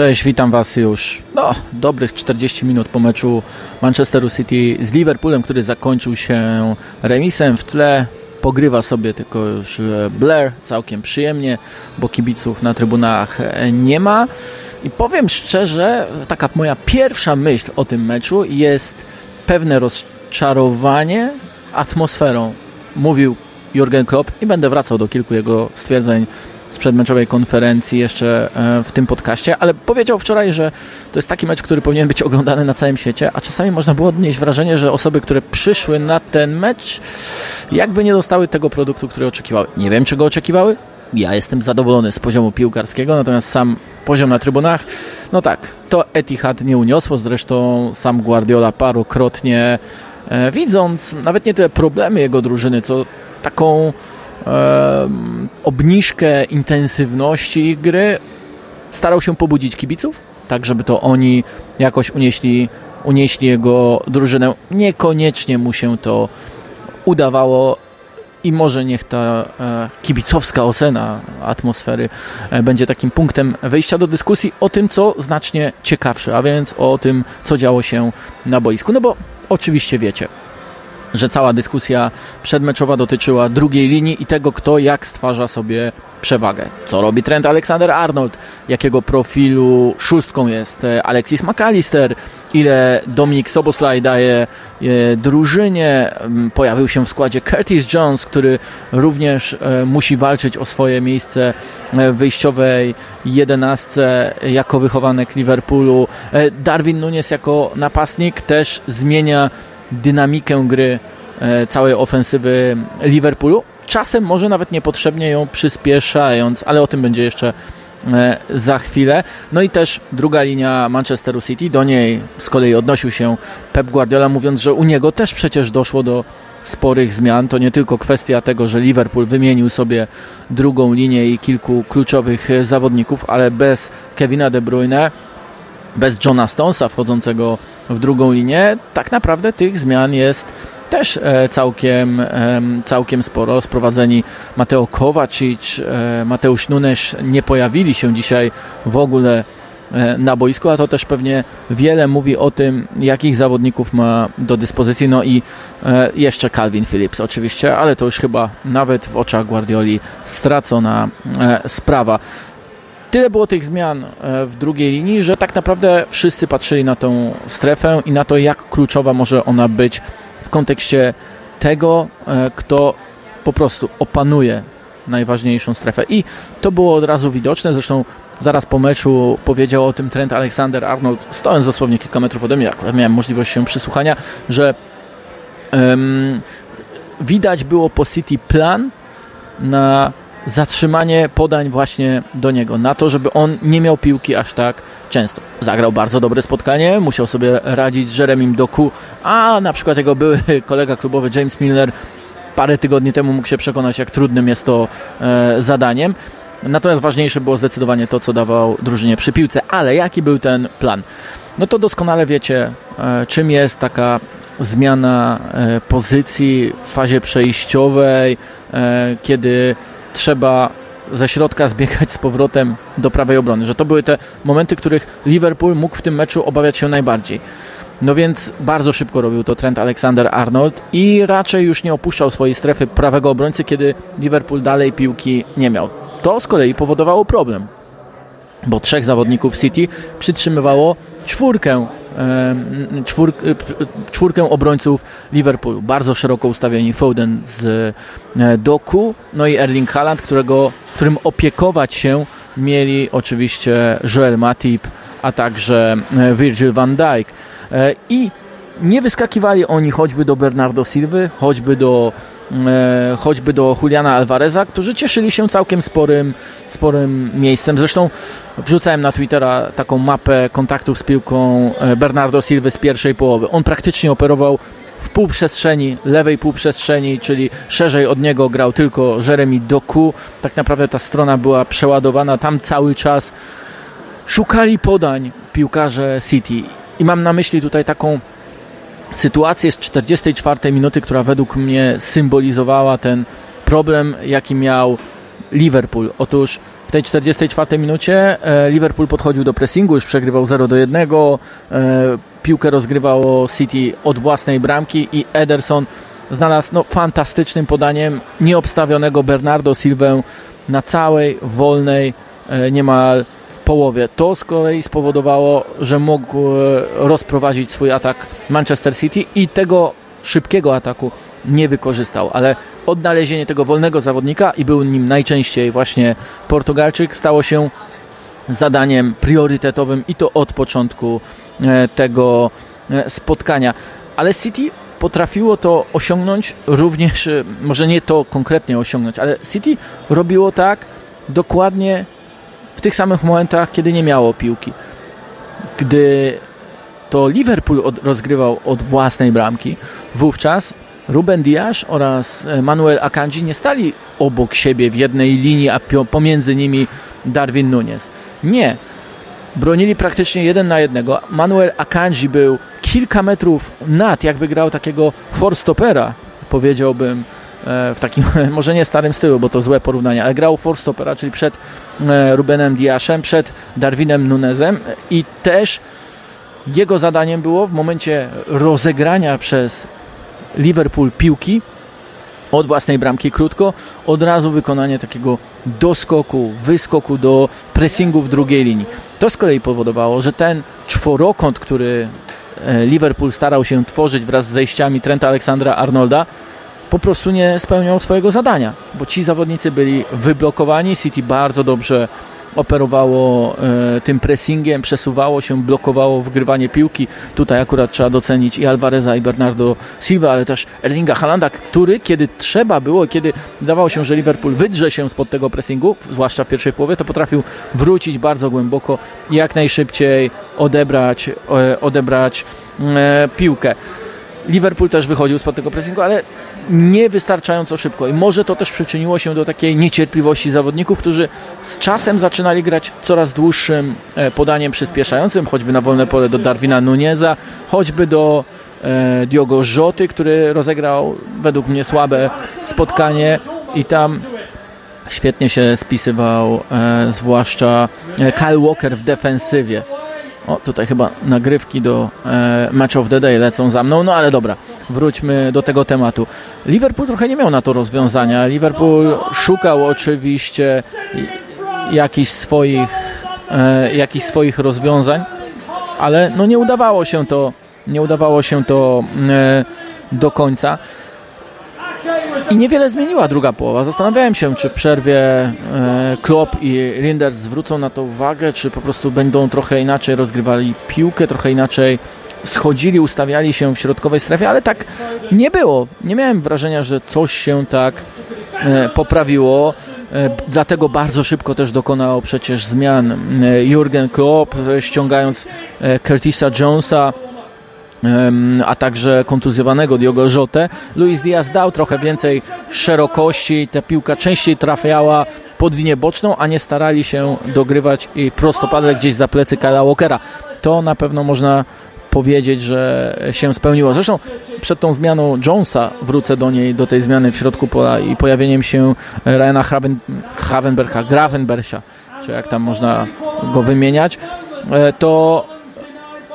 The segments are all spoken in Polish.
Cześć, witam Was już no, dobrych 40 minut po meczu Manchesteru City z Liverpoolem, który zakończył się remisem w tle. Pogrywa sobie tylko już Blair całkiem przyjemnie, bo kibiców na trybunach nie ma. I powiem szczerze, taka moja pierwsza myśl o tym meczu jest pewne rozczarowanie atmosferą. Mówił Jurgen Klopp i będę wracał do kilku jego stwierdzeń z przedmeczowej konferencji jeszcze e, w tym podcaście, ale powiedział wczoraj, że to jest taki mecz, który powinien być oglądany na całym świecie, a czasami można było odnieść wrażenie, że osoby, które przyszły na ten mecz, jakby nie dostały tego produktu, który oczekiwały. Nie wiem, czego oczekiwały. Ja jestem zadowolony z poziomu piłkarskiego, natomiast sam poziom na trybunach, no tak, to Etihad nie uniosło, zresztą sam Guardiola parokrotnie e, widząc nawet nie te problemy jego drużyny, co taką obniżkę intensywności gry starał się pobudzić kibiców, tak żeby to oni jakoś unieśli, unieśli jego drużynę. Niekoniecznie mu się to udawało i może niech ta e, kibicowska ocena atmosfery e, będzie takim punktem wejścia do dyskusji o tym, co znacznie ciekawsze, a więc o tym, co działo się na boisku. No bo oczywiście wiecie, że cała dyskusja przedmeczowa dotyczyła drugiej linii i tego, kto jak stwarza sobie przewagę. Co robi Trent Alexander-Arnold? Jakiego profilu szóstką jest e, Alexis McAllister? Ile Dominik Soboslaj daje e, drużynie? Mm, pojawił się w składzie Curtis Jones, który również e, musi walczyć o swoje miejsce w wyjściowej jedenastce jako wychowanek Liverpoolu. Darwin Nunes jako napastnik też zmienia dynamikę gry e, całej ofensywy Liverpoolu. Czasem może nawet niepotrzebnie ją przyspieszając, ale o tym będzie jeszcze e, za chwilę. No i też druga linia Manchesteru City, do niej z kolei odnosił się Pep Guardiola, mówiąc, że u niego też przecież doszło do sporych zmian. To nie tylko kwestia tego, że Liverpool wymienił sobie drugą linię i kilku kluczowych zawodników, ale bez Kevina De Bruyne bez Johna Stonesa wchodzącego w drugą linię, tak naprawdę tych zmian jest też e, całkiem, całkiem sporo. Sprowadzeni Mateo Kovacic, e, Mateusz Nunes nie pojawili się dzisiaj w ogóle e, na boisku, a to też pewnie wiele mówi o tym, jakich zawodników ma do dyspozycji. No i jeszcze Calvin Phillips oczywiście, ale to już chyba nawet w oczach Guardioli stracona sprawa. Tyle było tych zmian e, w drugiej linii, że tak naprawdę wszyscy patrzyli na tą strefę i na to, jak kluczowa może ona być w kontekście tego, e, kto po prostu opanuje najważniejszą strefę. I to było od razu widoczne, zresztą zaraz po meczu powiedział o tym Trent Alexander-Arnold, stojąc dosłownie kilka metrów ode mnie, akurat miałem możliwość się przysłuchania, że um, widać było po City plan na zatrzymanie podań właśnie do niego, na to, żeby on nie miał piłki aż tak często. Zagrał bardzo dobre spotkanie, musiał sobie radzić z Jeremim Doku, a na przykład jego były kolega klubowy James Milner parę tygodni temu mógł się przekonać, jak trudnym jest to e, zadaniem. Natomiast ważniejsze było zdecydowanie to, co dawał drużynie przy piłce. Ale jaki był ten plan? No to doskonale wiecie, e, czym jest taka zmiana e, pozycji w fazie przejściowej, e, kiedy trzeba ze środka zbiegać z powrotem do prawej obrony, że to były te momenty, których Liverpool mógł w tym meczu obawiać się najbardziej. No więc bardzo szybko robił to Trent Alexander-Arnold i raczej już nie opuszczał swojej strefy prawego obrońcy, kiedy Liverpool dalej piłki nie miał. To z kolei powodowało problem, bo trzech zawodników City przytrzymywało czwórkę czwór, czwórkę obrońców Liverpoolu. Bardzo szeroko ustawieni Foden z e, Doku, no i Erling Haaland, którego, którym opiekować się mieli oczywiście Joel Matip, a także e, Virgil van Dijk. E, I nie wyskakiwali oni choćby do Bernardo Silwy, choćby do E, choćby do Juliana Alvareza, którzy cieszyli się całkiem sporym, sporym miejscem. Zresztą wrzucałem na Twittera taką mapę kontaktów z piłką e, Bernardo Silva z pierwszej połowy. On praktycznie operował w półprzestrzeni, lewej półprzestrzeni, czyli szerzej od niego grał tylko Jeremy Doku. Tak naprawdę ta strona była przeładowana. Tam cały czas szukali podań piłkarze City. I mam na myśli tutaj taką sytuację z 44 minuty, która według mnie symbolizowała ten problem, jaki miał Liverpool. Otóż w tej 44 minucie Liverpool podchodził do pressingu, już przegrywał 0 do 1. Piłkę rozgrywało City od własnej bramki i Ederson znalazł no, fantastycznym podaniem nieobstawionego Bernardo Silvę na całej wolnej niemal połowie. To z kolei spowodowało, że mógł e, rozprowadzić swój atak Manchester City i tego szybkiego ataku nie wykorzystał, ale odnalezienie tego wolnego zawodnika i był nim najczęściej właśnie Portugalczyk stało się zadaniem priorytetowym i to od początku e, tego e, spotkania. Ale City potrafiło to osiągnąć również, może nie to konkretnie osiągnąć, ale City robiło tak dokładnie w tych samych momentach, kiedy nie miało piłki. Gdy to Liverpool od, rozgrywał od własnej bramki, wówczas Ruben Dias oraz Manuel Akanji nie stali obok siebie w jednej linii, a pomiędzy nimi Darwin Nunez. Nie. Bronili praktycznie jeden na jednego. Manuel Akanji był kilka metrów nad, jakby grał takiego forstopera, powiedziałbym, w takim, może nie starym stylu, bo to złe porównanie, ale grał forstopera, czyli przed e, Rubenem Diaszem, przed Darwinem Nunezem i też jego zadaniem było w momencie rozegrania przez Liverpool piłki od własnej bramki krótko, od razu wykonanie takiego doskoku, wyskoku do pressingu w drugiej linii. To z kolei powodowało, że ten czworokąt, który e, Liverpool starał się tworzyć wraz z zejściami Trenta Aleksandra Arnolda, po prostu nie spełniał swojego zadania, bo ci zawodnicy byli wyblokowani. City bardzo dobrze operowało e, tym pressingiem, przesuwało się, blokowało wgrywanie piłki. Tutaj akurat trzeba docenić i Alvareza, i Bernardo Silva, ale też Erlinga Halanda, który kiedy trzeba było, kiedy wydawało się, że Liverpool wydrze się spod tego pressingu, zwłaszcza w pierwszej połowie, to potrafił wrócić bardzo głęboko i jak najszybciej odebrać, e, odebrać e, piłkę. Liverpool też wychodził spod tego pressingu, ale niewystarczająco szybko. I może to też przyczyniło się do takiej niecierpliwości zawodników, którzy z czasem zaczynali grać coraz dłuższym e, podaniem przyspieszającym, choćby na wolne pole do Darwina Nuneza, choćby do e, Diogo Rzoty, który rozegrał według mnie słabe spotkanie. I tam świetnie się spisywał e, zwłaszcza Kyle Walker w defensywie. O, tutaj chyba nagrywki do e, Match of the Day lecą za mną, no ale dobra, wróćmy do tego tematu. Liverpool trochę nie miał na to rozwiązania. Liverpool szukał oczywiście jakichś swoich, e, jakichś swoich rozwiązań, ale no nie udawało się to, nie udawało się to e, do końca. I niewiele zmieniła druga połowa. Zastanawiałem się, czy w przerwie e, Klopp i Linders zwrócą na to uwagę, czy po prostu będą trochę inaczej rozgrywali piłkę, trochę inaczej schodzili, ustawiali się w środkowej strefie, ale tak nie było. Nie miałem wrażenia, że coś się tak e, poprawiło. E, dlatego bardzo szybko też dokonał przecież zmian Jurgen Klopp, ściągając Curtisa Jonesa a także kontuzjowanego Diogo Jotę. Luis Diaz dał trochę więcej szerokości, ta piłka częściej trafiała pod linię boczną, a nie starali się dogrywać i prostopadle gdzieś za plecy Kyla Walkera. To na pewno można powiedzieć, że się spełniło. Zresztą przed tą zmianą Jonesa wrócę do niej, do tej zmiany w środku pola i pojawieniem się Ryana Haven, Havenberga, Gravenbersia, czy jak tam można go wymieniać, e, to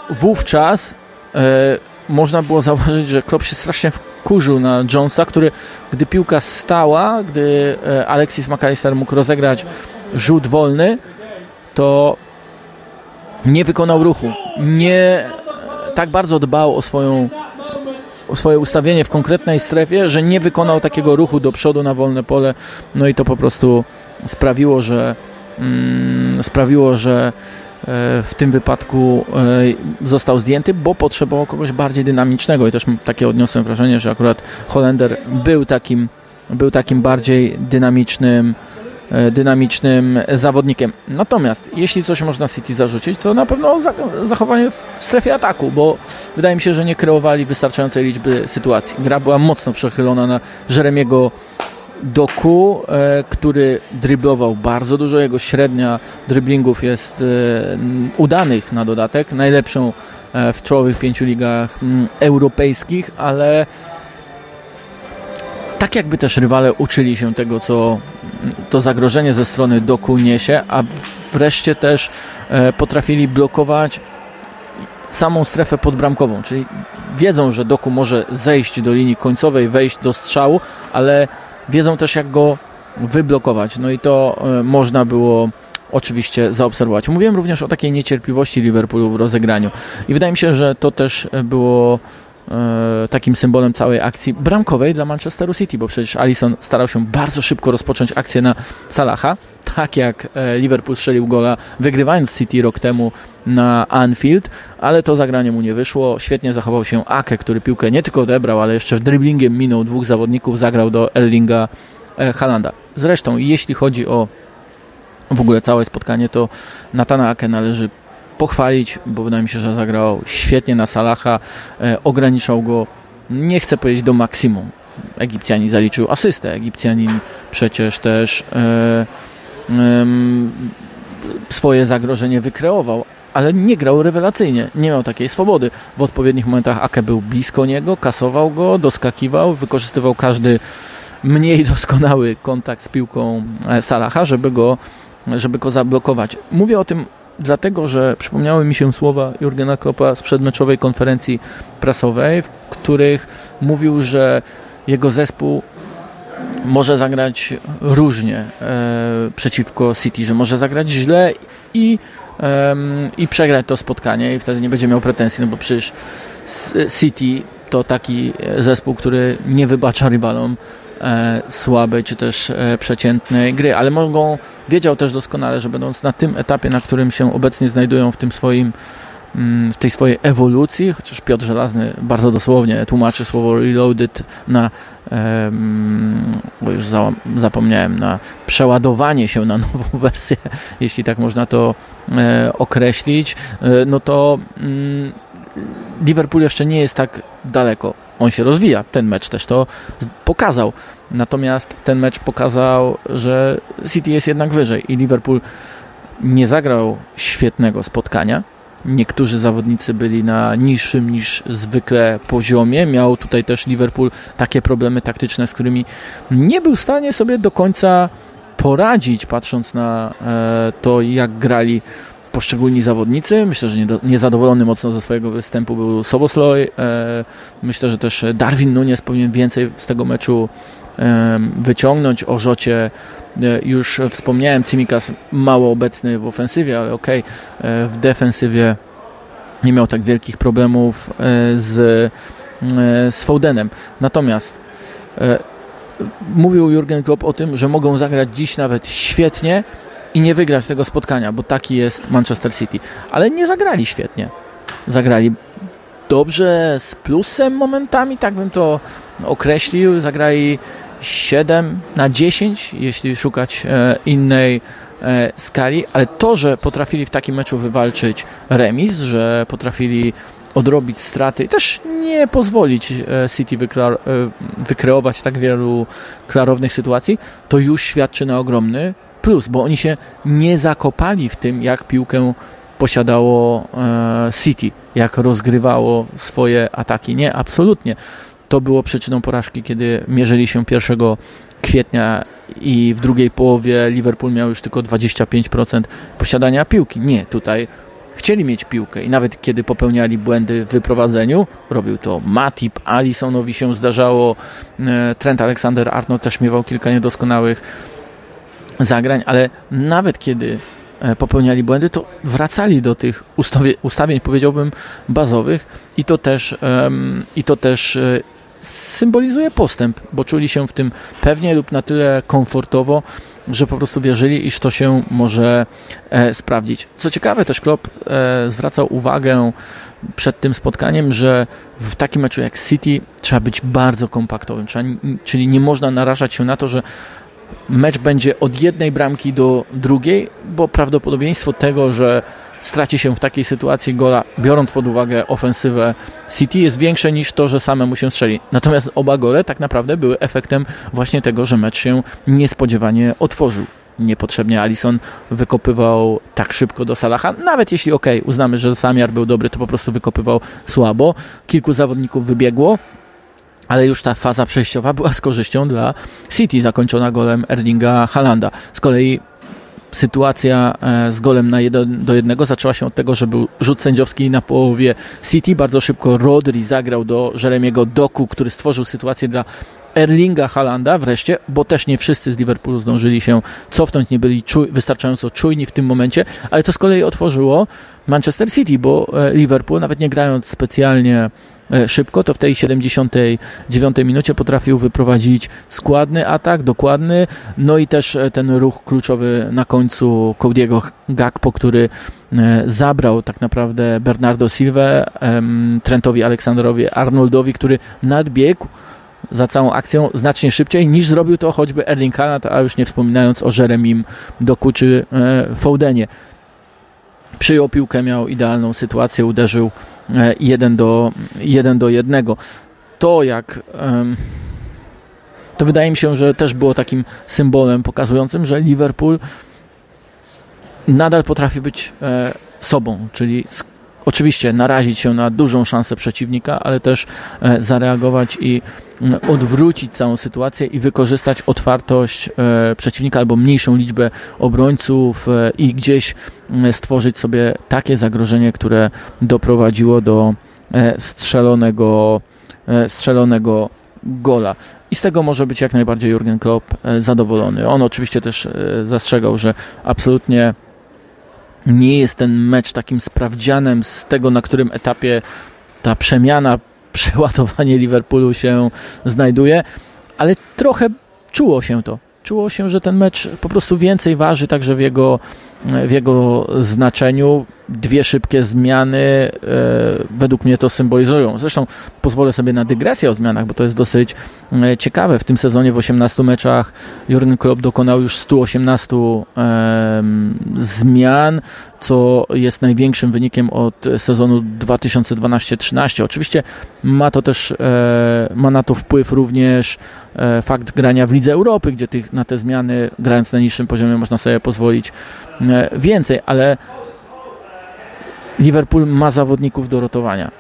wówczas E, można było zauważyć, że Klopp się strasznie wkurzył na Jonesa, który gdy piłka stała, gdy e, Alexis McAllister mógł rozegrać rzut wolny, to nie wykonał ruchu. Nie tak bardzo dbał o swoją o swoje ustawienie w konkretnej strefie, że nie wykonał takiego ruchu do przodu na wolne pole. No i to po prostu sprawiło, że mm, sprawiło, że E, w tym wypadku e, został zdjęty, bo potrzebował kogoś bardziej dynamicznego i też takie odniosłem wrażenie, że akurat Holender był takim, był takim bardziej dynamicznym dynamicznym zawodnikiem. Natomiast jeśli coś można City zarzucić, to na pewno zachowanie w strefie ataku, bo wydaje mi się, że nie kreowali wystarczającej liczby sytuacji. Gra była mocno przechylona na Jeremiego Doku, e, który dryblował bardzo dużo. Jego średnia driblingów jest e, udanych na dodatek, najlepszą e, w czołowych pięciu ligach europejskich, ale tak jakby też rywale uczyli się tego, co to zagrożenie ze strony doku niesie, a wreszcie też e, potrafili blokować samą strefę podbramkową, czyli wiedzą, że doku może zejść do linii końcowej, wejść do strzału, ale wiedzą też jak go wyblokować. No i to e, można było oczywiście zaobserwować. Mówiłem również o takiej niecierpliwości Liverpoolu w rozegraniu i wydaje mi się, że to też było takim symbolem całej akcji bramkowej dla Manchesteru City, bo przecież Alisson starał się bardzo szybko rozpocząć akcję na Salaha, tak jak e, Liverpool strzelił gola wygrywając City rok temu na Anfield, ale to zagranie mu nie wyszło. Świetnie zachował się Ake, który piłkę nie tylko odebrał, ale jeszcze w driblingiem minął dwóch zawodników, zagrał do Erlinga e, Halanda. Zresztą, jeśli chodzi o w ogóle całe spotkanie, to Natana Ake należy pochwalić, bo wydaje mi się, że zagrał świetnie na Salaha, e, ograniczał go, nie chcę powiedzieć do maksimum. Egipcjanin zaliczył asystę, Egipcjanin przecież też e, swoje zagrożenie wykreował, ale nie grał rewelacyjnie, nie miał takiej swobody. W odpowiednich momentach Ake był blisko niego, kasował go, doskakiwał, wykorzystywał każdy mniej doskonały kontakt z piłką e, Salaha, żeby go, żeby go zablokować. Mówię o tym dlatego, że przypomniały mi się słowa Jurgena Kloppa z przedmeczowej konferencji prasowej, w których mówił, że jego zespół może zagrać różnie e, przeciwko City, że może zagrać źle i, e, i przegrać to spotkanie i wtedy nie będzie miał pretensji, no bo przecież City to taki zespół, który nie wybacza rywalom e, słabej czy też e, przeciętnej gry, ale mogą, wiedział też doskonale, że będąc na tym etapie, na którym się obecnie znajdują w tym swoim mm, w tej swojej ewolucji, chociaż Piotr Żelazny bardzo dosłownie tłumaczy słowo reloaded na bo już za, zapomniałem, na przeładowanie się na nową wersję, jeśli tak można to e, określić, no to mm, Liverpool jeszcze nie jest tak daleko. On się rozwija. Ten mecz też to pokazał. Natomiast ten mecz pokazał, że City jest jednak wyżej i Liverpool nie zagrał świetnego spotkania. Niektórzy zawodnicy byli na niższym niż zwykle poziomie. Miał tutaj też Liverpool takie problemy taktyczne, z którymi nie był w stanie sobie do końca poradzić, patrząc na e, to, jak grali poszczególni zawodnicy. Myślę, że niezadowolony mocno ze swojego występu był Sobosloj. E, myślę, że też Darwin Nunes powinien więcej z tego meczu e, wyciągnąć. O Rzocie e, już wspomniałem, Cimikas mało obecny w ofensywie, ale okej, okay, w defensywie nie miał tak wielkich problemów z, z Fodenem. Natomiast mówił Jurgen Klopp o tym, że mogą zagrać dziś nawet świetnie, i nie wygrać tego spotkania, bo taki jest Manchester City. Ale nie zagrali świetnie. Zagrali dobrze, z plusem momentami, tak bym to określił. Zagrali 7 na 10, jeśli szukać e, innej e, skali, ale to, że potrafili w takim meczu wywalczyć remis, że potrafili odrobić straty i też nie pozwolić e, City wykreować tak wielu klarownych sytuacji, to już świadczy na ogromny plus, bo oni się nie zakopali w tym, jak piłkę posiadało e, City, jak rozgrywało swoje ataki. Nie, absolutnie. To było przyczyną porażki, kiedy mierzyli się 1 kwietnia i w drugiej połowie Liverpool miał już tylko 25% posiadania piłki. Nie, tutaj chcieli mieć piłkę i nawet kiedy popełniali błędy w wyprowadzeniu, robił to Matip, Alisonowi się zdarzało, e, Trent Alexander-Arnold też miewał kilka niedoskonałych zagrań, ale nawet kiedy e, popełniali błędy, to wracali do tych ustawień, ustawień powiedziałbym, bazowych i to też, i to też e, symbolizuje postęp, bo czuli się w tym pewnie lub na tyle komfortowo, że po prostu wierzyli, iż to się może e, sprawdzić. Co ciekawe, też Klopp e, zwracał uwagę przed tym spotkaniem, że w takim meczu jak City trzeba być bardzo kompaktowym, trzeba, czyli nie można narażać się na to, że mecz będzie od jednej bramki do drugiej, bo prawdopodobieństwo tego, że straci się w takiej sytuacji gola, biorąc pod uwagę ofensywę City, jest większe niż to, że samemu się strzeli. Natomiast oba gole tak naprawdę były efektem właśnie tego, że mecz się niespodziewanie otworzył. Niepotrzebnie Alison wykopywał tak szybko do Salaha. Nawet jeśli ok, uznamy, że zamiar był dobry, to po prostu wykopywał słabo. Kilku zawodników wybiegło, ale już ta faza przejściowa była z korzyścią dla City, zakończona golem Erlinga Halanda. Z kolei sytuacja e, z golem na 1 do 1 zaczęła się od tego, że był rzut sędziowski na połowie City. Bardzo szybko Rodri zagrał do Jeremiego Doku, który stworzył sytuację dla Erlinga Halanda wreszcie, bo też nie wszyscy z Liverpoolu zdążyli się cofnąć, nie byli wystarczająco czujni w tym momencie, ale to z kolei otworzyło Manchester City, bo e, Liverpool, nawet nie grając specjalnie szybko, to w tej 79 minucie potrafił wyprowadzić składny atak, dokładny, no i też e, ten ruch kluczowy na końcu Cody'ego Gakpo, który zabrał tak naprawdę Bernardo Silva, Trentowi Aleksandrowi Arnoldowi, który nadbiegł za całą akcją znacznie szybciej niż zrobił to choćby Erling Haaland, a już nie wspominając o Jeremim Doku czy przyjął piłkę, miał idealną sytuację, uderzył 1 e, do, 1 do 1. To jak to wydaje mi się, że też było takim symbolem pokazującym, że Liverpool nadal potrafi być e, sobą, czyli oczywiście narazić się na dużą szansę przeciwnika, ale też e, zareagować i odwrócić całą sytuację i wykorzystać otwartość e, przeciwnika albo mniejszą liczbę obrońców e, i gdzieś stworzyć sobie takie zagrożenie, które doprowadziło do strzelonego, strzelonego gola. I z tego może być jak najbardziej Jurgen Klopp zadowolony. On oczywiście też zastrzegał, że absolutnie nie jest ten mecz takim sprawdzianem z tego, na którym etapie ta przemiana, przeładowanie Liverpoolu się znajduje, ale trochę czuło się to. Czuło się, że ten mecz po prostu więcej waży także w jego, w jego znaczeniu dwie szybkie zmiany e, według mnie to symbolizują. Zresztą pozwolę sobie na dygresję o zmianach, bo to jest dosyć e, ciekawe. W tym sezonie w 18 meczach Jurgen Klopp dokonał już 118 e, zmian, co jest największym wynikiem od sezonu 2012-13. Oczywiście ma to też e, ma na to wpływ również fakt grania w Lidze Europy, gdzie tych, na te zmiany grając na niższym poziomie można sobie pozwolić więcej, ale Liverpool ma zawodników do rotowania.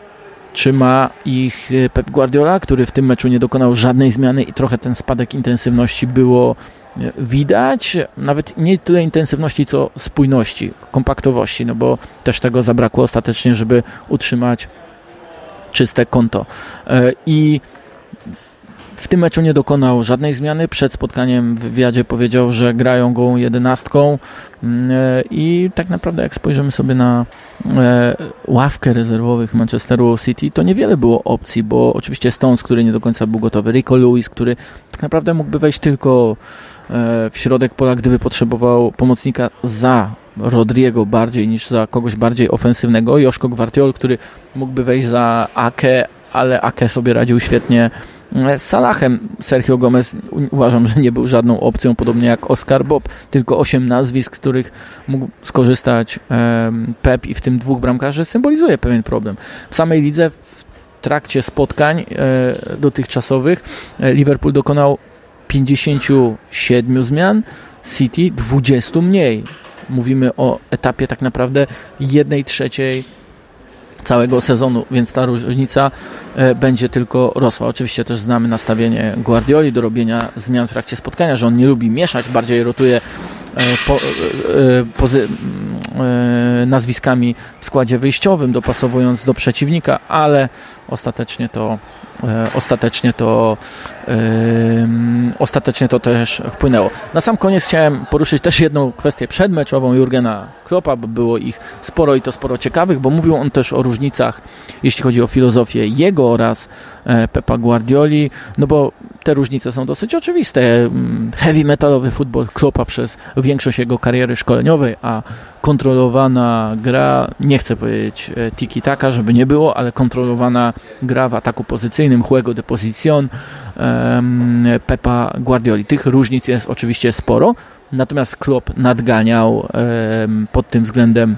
Czy ma ich e, Pep Guardiola, który w tym meczu nie dokonał żadnej zmiany i trochę ten spadek intensywności było e, widać, nawet nie tyle intensywności, co spójności, kompaktowości, no bo też tego zabrakło ostatecznie, żeby utrzymać czyste konto. E, I w tym meczu nie dokonał żadnej zmiany. Przed spotkaniem w wywiadzie powiedział, że grają go jedenastką mm, e, i tak naprawdę jak spojrzymy sobie na e, ławkę rezerwowych Manchesteru City, to niewiele było opcji, bo oczywiście Stones, który nie do końca był gotowy, Rico Lewis, który tak naprawdę mógłby wejść tylko e, w środek pola, gdyby potrzebował pomocnika za Rodriego bardziej niż za kogoś bardziej ofensywnego. Joszko Gwartiol, który mógłby wejść za Ake, ale Ake sobie radził świetnie z Salahem Sergio Gomez uważam, że nie był żadną opcją, podobnie jak Oscar Bob, tylko 8 nazwisk, z których mógł skorzystać Pep i w tym dwóch bramkarzy symbolizuje pewien problem. W samej lidze w trakcie spotkań e, dotychczasowych e, Liverpool dokonał 57 zmian, City 20 mniej. Mówimy o etapie tak naprawdę 1 trzeciej całego sezonu, więc ta różnica e, będzie tylko rosła. Oczywiście też znamy nastawienie Guardioli do robienia zmian w trakcie spotkania, że on nie lubi mieszać, bardziej rotuje e, po, e, nazwiskami w składzie wyjściowym, dopasowując do przeciwnika, ale ostatecznie to ostatecznie to ostatecznie to też wpłynęło. Na sam koniec chciałem poruszyć też jedną kwestię przedmeczową Jurgena Kloppa, bo było ich sporo i to sporo ciekawych, bo mówił on też o różnicach, jeśli chodzi o filozofię jego oraz e, Pepa Guardioli, no bo te różnice są dosyć oczywiste. Mm, heavy metalowy futbol Kloppa przez większość jego kariery szkoleniowej, a kontrolowana gra, nie chcę powiedzieć e, tiki-taka, żeby nie było, ale kontrolowana gra w ataku pozycyjnym, juego de posición Pepa Guardioli. Tych różnic jest oczywiście sporo, natomiast Klopp nadganiał pod tym względem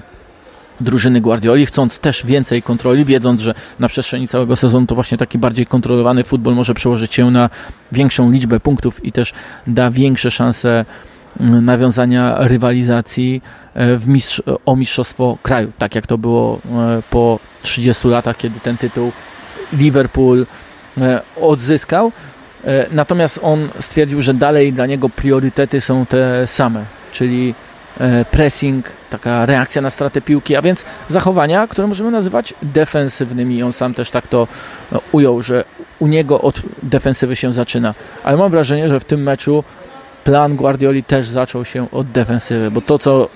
drużyny Guardioli, chcąc też więcej kontroli, wiedząc, że na przestrzeni całego sezonu to właśnie taki bardziej kontrolowany futbol może przełożyć się na większą liczbę punktów i też da większe szanse nawiązania rywalizacji e, w mistrz o mistrzostwo kraju, tak jak to było e, po 30 latach, kiedy ten tytuł Liverpool odzyskał. Natomiast on stwierdził, że dalej dla niego priorytety są te same, czyli pressing, taka reakcja na stratę piłki, a więc zachowania, które możemy nazywać defensywnymi. On sam też tak to ujął, że u niego od defensywy się zaczyna. Ale mam wrażenie, że w tym meczu plan Guardioli też zaczął się od defensywy, bo to, co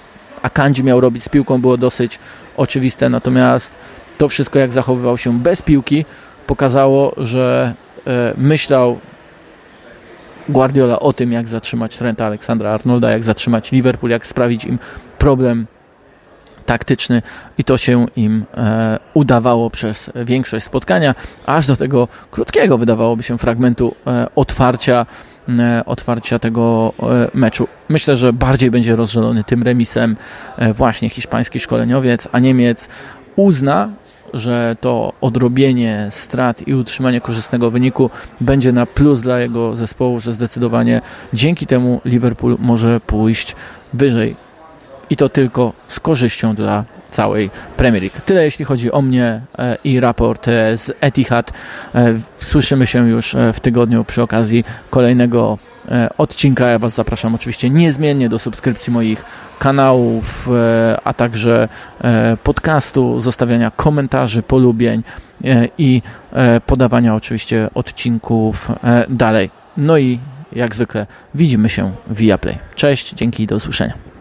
Akanji miał robić z piłką było dosyć oczywiste, natomiast to wszystko, jak zachowywał się bez piłki, pokazało, że e, myślał Guardiola o tym, jak zatrzymać Trenta Aleksandra Arnolda, jak zatrzymać Liverpool, jak sprawić im problem taktyczny i to się im e, udawało przez większość spotkania, aż do tego krótkiego wydawałoby się fragmentu e, otwarcia otwarcia tego e, meczu. Myślę, że bardziej będzie rozżalony tym remisem e, właśnie hiszpański szkoleniowiec, a Niemiec uzna, że to odrobienie strat i utrzymanie korzystnego wyniku będzie na plus dla jego zespołu, że zdecydowanie dzięki temu Liverpool może pójść wyżej. I to tylko z korzyścią dla całej Premier League. Tyle jeśli chodzi o mnie e, i raport e, z Etihad. E, słyszymy się już w tygodniu przy okazji kolejnego odcinka. Ja Was zapraszam oczywiście niezmiennie do subskrypcji moich kanałów, a także podcastu, zostawiania komentarzy, polubień i podawania oczywiście odcinków dalej. No i jak zwykle widzimy się via Play. Cześć, dzięki i do usłyszenia.